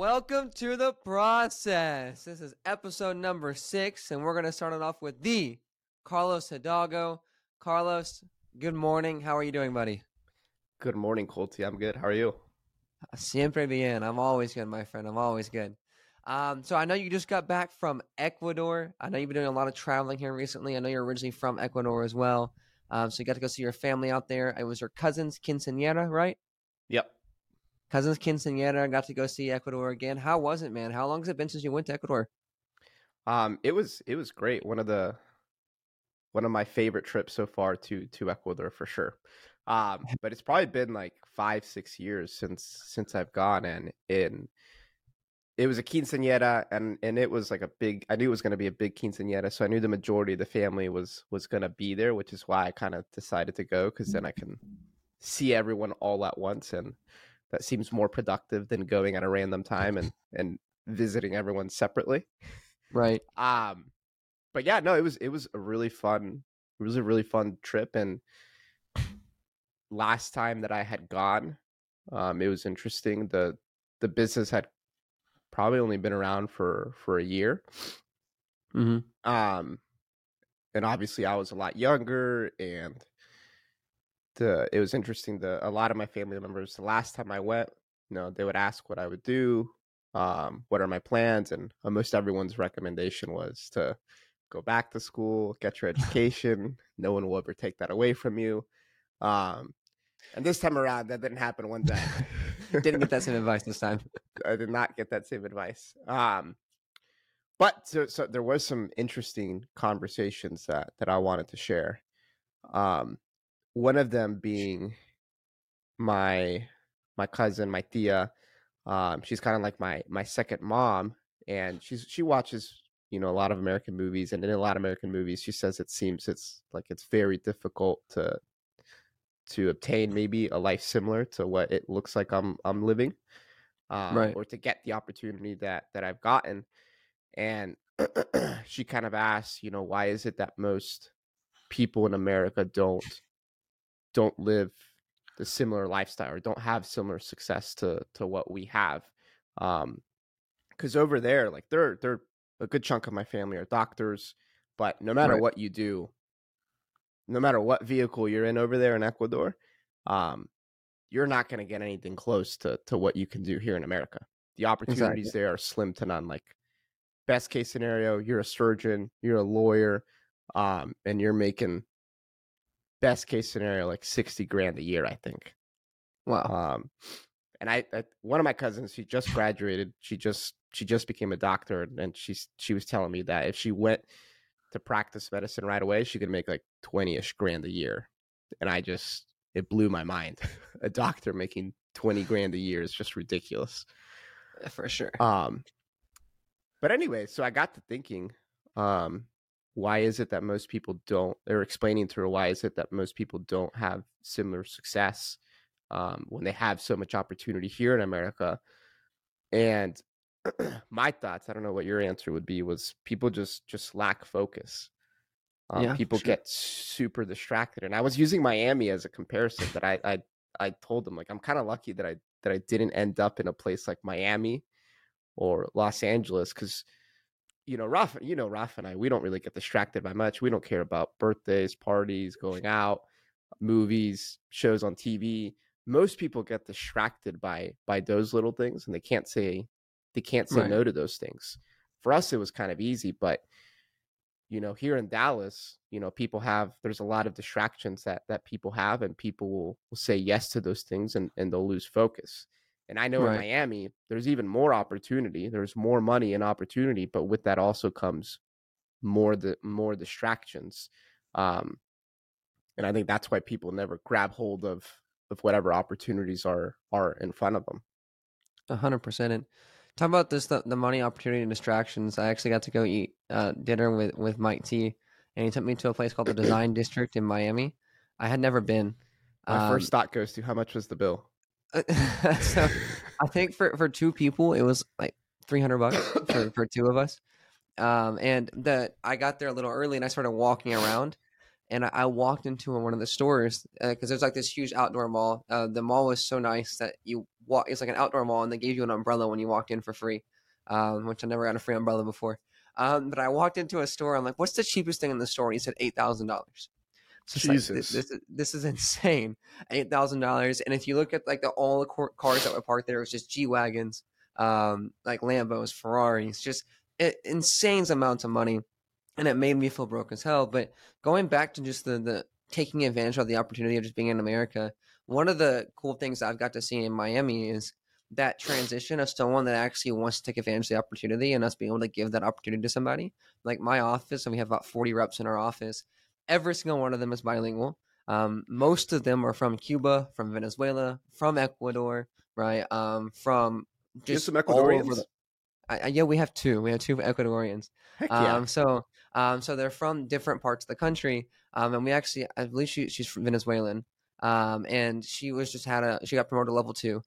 Welcome to the process. This is episode number six, and we're going to start it off with the Carlos Hidalgo. Carlos, good morning. How are you doing, buddy? Good morning, Colty. I'm good. How are you? Siempre bien. I'm always good, my friend. I'm always good. Um, so I know you just got back from Ecuador. I know you've been doing a lot of traveling here recently. I know you're originally from Ecuador as well. Um, so you got to go see your family out there. It was your cousin's quinceañera, right? Yep. Cousins quinceañera. And got to go see Ecuador again. How was it, man? How long has it been since you went to Ecuador? Um, it was it was great. One of the one of my favorite trips so far to to Ecuador for sure. Um, but it's probably been like five six years since since I've gone, and in it was a quinceañera, and and it was like a big. I knew it was going to be a big quinceañera, so I knew the majority of the family was was going to be there, which is why I kind of decided to go because then I can see everyone all at once, and that seems more productive than going at a random time and and visiting everyone separately. Right. Um, but yeah, no, it was it was a really fun. It was a really fun trip, and last time that I had gone, um, it was interesting. the The business had probably only been around for for a year. Mm-hmm. Um, and obviously I was a lot younger, and the it was interesting. The a lot of my family members, the last time I went, you know, they would ask what I would do, um, what are my plans, and almost everyone's recommendation was to go back to school, get your education. no one will ever take that away from you. Um, and this time around, that didn't happen one day. Didn't get that same advice this time. I did not get that same advice. Um, but so, so there was some interesting conversations that that I wanted to share. Um, one of them being my my cousin, my tia. Um, she's kind of like my my second mom, and she's she watches you know a lot of American movies, and in a lot of American movies, she says it seems it's like it's very difficult to to obtain maybe a life similar to what it looks like I'm I'm living, um, Right. or to get the opportunity that that I've gotten. And she kind of asks, you know, why is it that most people in America don't don't live the similar lifestyle or don't have similar success to to what we have? Um, because over there, like they're they're a good chunk of my family are doctors, but no matter Right. what you do, no matter what vehicle you're in over there in Ecuador, um, you're not going to get anything close to to what you can do here in America. The opportunities there are slim to none. Like best case scenario, you're a surgeon, you're a lawyer, um, and you're making best case scenario like sixty grand a year, I think. Wow. Um, and I, I, one of my cousins, she just graduated. She just she just became a doctor, and she's she was telling me that if she went to practice medicine right away, she could make like twenty ish grand a year. And I just it blew my mind. a doctor making twenty grand a year is just ridiculous. For sure. Um, but anyway, so I got to thinking, um, why is it that most people don't? They're explaining to her why is it that most people don't have similar success um, when they have so much opportunity here in America. And my thoughts, I don't know what your answer would be, was people just just lack focus. Um, Yeah, people sure. get super distracted, and I was using Miami as a comparison. That I I I told them like I'm kind of lucky that I that I didn't end up in a place like Miami or Los Angeles because you know Rafa, you know Rafa and I, we don't really get distracted by much. We don't care about birthdays, parties, going out, movies, shows on TV. Most people get distracted by by those little things, and they can't say they can't say Right. no to those things. For us, it was kind of easy, but you know, here in Dallas, you know, people have there's a lot of distractions that that people have, and people will, will say yes to those things, and and they'll lose focus. And I know Right. in Miami, there's even more opportunity. There's more money and opportunity, but with that also comes more the more distractions. Um, and I think that's why people never grab hold of of whatever opportunities are are in front of them. A hundred percent. And talk about this the, the money opportunity and distractions. I actually got to go eat uh, dinner with with Mike T, and he took me to a place called the Design District in Miami. I had never been. My Um, first thought goes to how much was the bill? so I think for for two people it was like three hundred bucks for for two of us. Um, and the I got there a little early and I started walking around, and I, I walked into one of the stores because there's like this huge outdoor mall. Uh, the mall was so nice that you walk. It's like an outdoor mall, and they gave you an umbrella when you walked in for free, um, which I never got a free umbrella before. Um, but I walked into a store. I'm like, "What's the cheapest thing in the store?" And he said eight thousand dollars. So like, Jesus. this, this, is- this is insane. Eight thousand dollars. And if you look at like the all the cars that were parked there, it was just G wagons, um, like Lambos, Ferraris, just insane amounts of money. And it made me feel broke as hell. But going back to just the the taking advantage of the opportunity of just being in America, one of the cool things I've got to see in Miami is that transition of someone that actually wants to take advantage of the opportunity and us being able to give that opportunity to somebody. Like my office, and we have about 40 reps in our office. Every single one of them is bilingual. Um, most of them are from Cuba, from Venezuela, from Ecuador, right? Um, from just some all over Ecuadorians? the- I, I, yeah, we have two. We have two Ecuadorians. Heck yeah. Um, so, um, so they're from different parts of the country. Um, and we actually, I believe she, she's from Venezuelan. Um, and she was just had a, she got promoted to level two.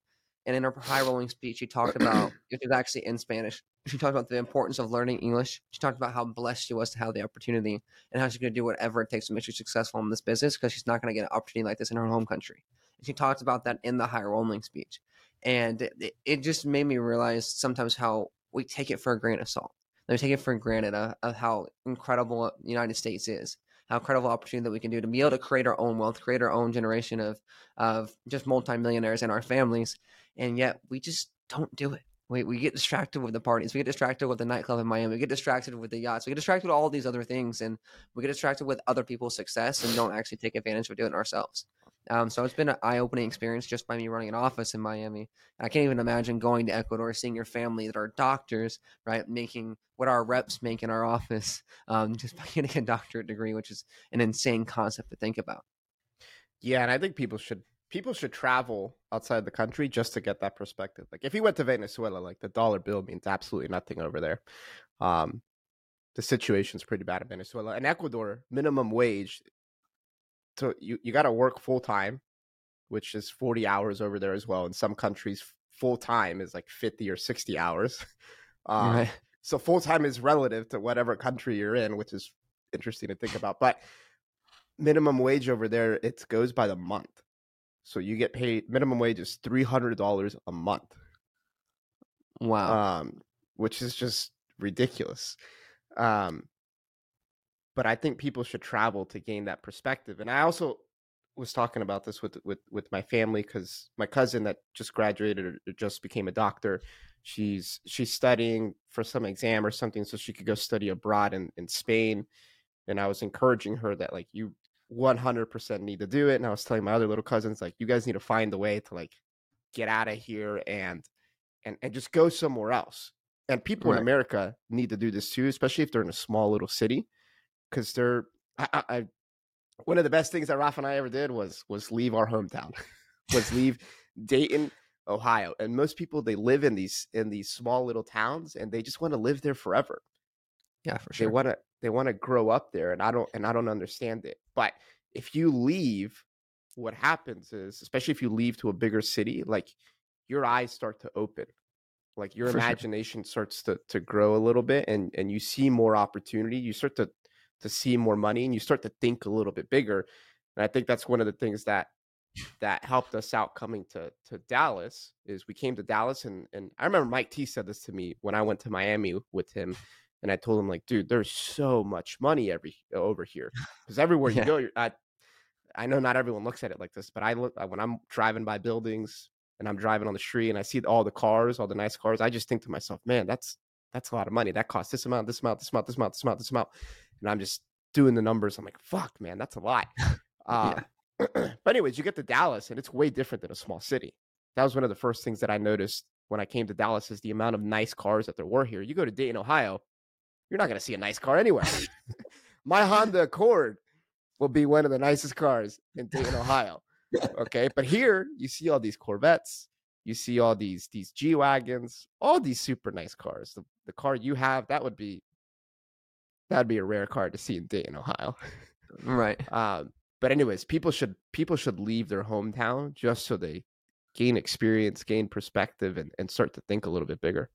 And in her high rolling speech, she talked about, it was actually in Spanish. She talked about the importance of learning English. She talked about how blessed she was to have the opportunity and how she's going to do whatever it takes to make her successful in this business because she's not going to get an opportunity like this in her home country. And she talked about that in the high rolling speech. And it, it just made me realize sometimes how we take it for a grain of salt. They take it for granted uh, of how incredible the United States is, incredible opportunity that we can do to be able to create our own wealth, create our own generation of of just multimillionaires in our families, and yet we just don't do it. We, we get distracted with the parties. We get distracted with the nightclub in Miami. We get distracted with the yachts. We get distracted with all these other things, and we get distracted with other people's success and don't actually take advantage of doing it ourselves. Um, so it's been an eye-opening experience just by me running an office in Miami. I can't even imagine going to Ecuador, seeing your family that are doctors, right, making what our reps make in our office, um, just by getting a doctorate degree, which is an insane concept to think about. Yeah, and I think people should people should travel outside the country just to get that perspective. Like if you went to Venezuela, like the dollar bill means absolutely nothing over there. Um, the situation's pretty bad in Venezuela. And Ecuador, minimum wage. So you, you got to work full time, which is 40 hours over there as well. In some countries, full time is like 50 or 60 hours. Um, right. so full time is relative to whatever country you're in, which is interesting to think about. But minimum wage over there, it goes by the month. So you get paid minimum wage is three hundred dollars a month, Wow. um, which is just ridiculous. Um, but I think people should travel to gain that perspective. And I also was talking about this with with with my family because my cousin that just graduated or just became a doctor, she's she's studying for some exam or something so she could go study abroad in in Spain. And I was encouraging her that like you 100% need to do it. And I was telling my other little cousins like you guys need to find a way to like get out of here and and and just go somewhere else. And people in America need to do this too, especially if they're in a small little city, because they're. I, I, one of the best things that Ralph and I ever did was was leave our hometown, was leave Dayton, Ohio. And most people they live in these in these small little towns, and they just want to live there forever yeah, for sure. they want to they want to grow up there and i don't and i don't understand it but if you leave what happens is especially if you leave to a bigger city like your eyes start to open like your For sure. imagination starts to to grow a little bit and and you see more opportunity you start to to see more money and you start to think a little bit bigger and i think that's one of the things that that helped us out coming to to Dallas is we came to Dallas and and I remember Mike T said this to me when I went to Miami with him and I told him like dude there's so much money every over here. Because everywhere Yeah. you go you're, I I know not everyone looks at it like this but I look uh, when I'm driving by buildings and I'm driving on the street and I see all the cars all the nice cars I just think to myself man that's that's a lot of money. That costs this amount this amount this amount this amount this amount this amount and I'm just doing the numbers I'm like fuck man that's a lot um, but anyways, you get to Dallas and it's way different than a small city. That was one of the first things that I noticed when I came to Dallas is the amount of nice cars that there were here. You go to Dayton, Ohio, you're not going to see a nice car anywhere. My Honda Accord will be one of the nicest cars in Dayton, Ohio. Okay, but here you see all these Corvettes, you see all these these G wagons, all these super nice cars. The, the car you have that would be that'd be a rare car to see in Dayton, Ohio. Right. Um, but anyways, people should people should leave their hometown just so they gain experience, gain perspective, and, and start to think a little bit bigger.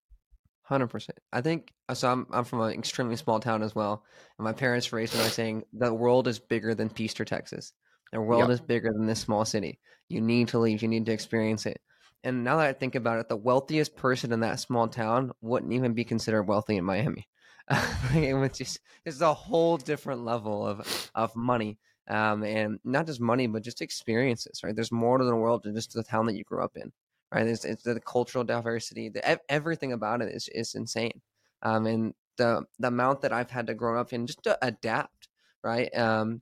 Hundred percent. I think uh, so. I'm I'm from an extremely small town as well, and my parents raised me by saying the world is bigger than Peaster, Texas. The world Yep. is bigger than this small city. You need to leave. You need to experience it. And now that I think about it, the wealthiest person in that small town wouldn't even be considered wealthy in Miami. was just it's a whole different level of of money. Um, and not just money, but just experiences, right? There's more to the world than just the town that you grew up in, right? It's, it's the cultural diversity, the, everything about it is, is insane. Um, and the the amount that I've had to grow up in just to adapt, right? Um,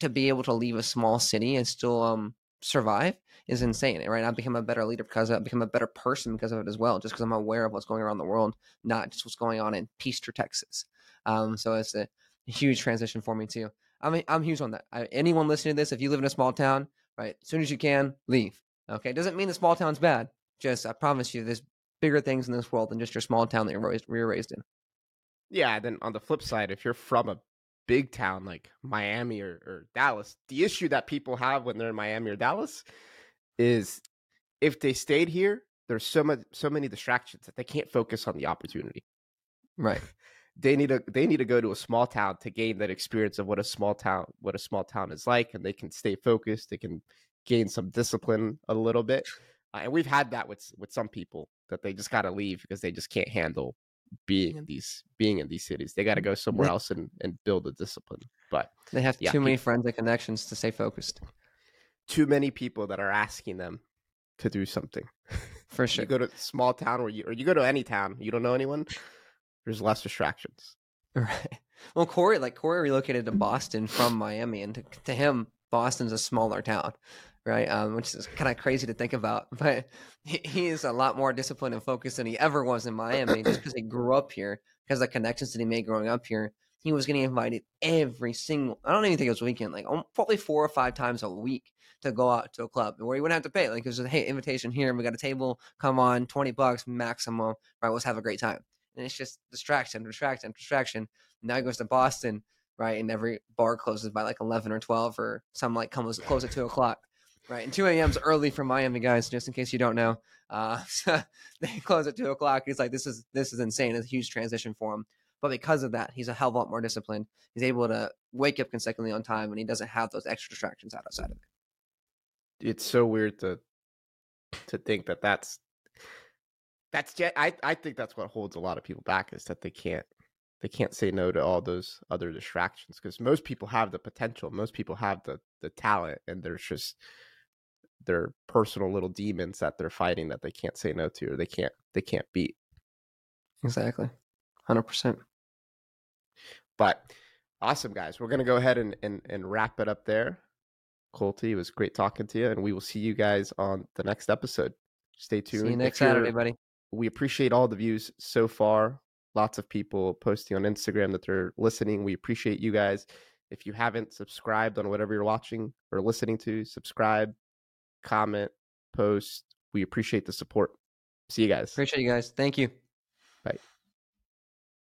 to be able to leave a small city and still um survive is insane, right? I've become a better leader because I've become a better person because of it as well, just because I'm aware of what's going around the world, not just what's going on in Peaster, Texas. Um, so it's a huge transition for me too. I mean, I'm huge on that. I, anyone listening to this, if you live in a small town, right, as soon as you can, leave. Okay, doesn't mean the small town's bad. Just I promise you, there's bigger things in this world than just your small town that you're raised, you're raised in. Yeah. Then on the flip side, if you're from a big town like Miami or, or Dallas, the issue that people have when they're in Miami or Dallas is if they stayed here, there's so much so many distractions that they can't focus on the opportunity. Right. they need to they need to go to a small town to gain that experience of what a small town what a small town is like and they can stay focused they can gain some discipline a little bit uh, and we've had that with with some people that they just got to leave because they just can't handle being in these being in these cities. They got to mm, go somewhere else and, and build a discipline. But they have yeah, too many friends and connections to stay focused. Too many people that are asking them to do something. For sure. you go to a small town where you or you go to any town, you don't know anyone, there's less distractions. Right. Well, Corey, like Corey relocated to Boston from Miami, and to, to him, Boston's a smaller town right? Um, which is kind of crazy to think about. But he, is a lot more disciplined and focused than he ever was in Miami, just because he grew up here, because the connections that he made growing up here. He was getting invited every single. I don't even think it was weekend, like probably four or five times a week to go out to a club where he wouldn't have to pay. Like it was, a hey, invitation here, we got a table, come on, twenty bucks maximum, right? Let's have a great time. And it's just distraction, distraction, distraction. Now he goes to Boston, right? And every bar closes by like eleven or twelve, or some like comes close at two o'clock. Right, and 2 a.m. is early for Miami guys, just in case you don't know. Uh, they close at two o'clock. He's like, this is this is insane. It's a huge transition for him. But because of that, he's a hell of a lot more disciplined. He's able to wake up consecutively on time, and he doesn't have those extra distractions outside of it. It's so weird to to think that that's that's I I think that's what holds a lot of people back is that they can't they can't say no to all those other distractions because most people have the potential, most people have the the talent, and there's just their personal little demons that they're fighting that they can't say no to or they can't they can't beat. Exactly. 100%. But awesome guys. We're going to go ahead and, and and wrap it up there. Colty, it was great talking to you and we will see you guys on the next episode. Stay tuned. See you next Saturday, buddy. We appreciate all the views so far. Lots of people posting on Instagram that they're listening. We appreciate you guys. If you haven't subscribed on whatever you're watching or listening to, subscribe, comment, post. We appreciate the support. See you guys. Appreciate you guys. Thank you. Bye.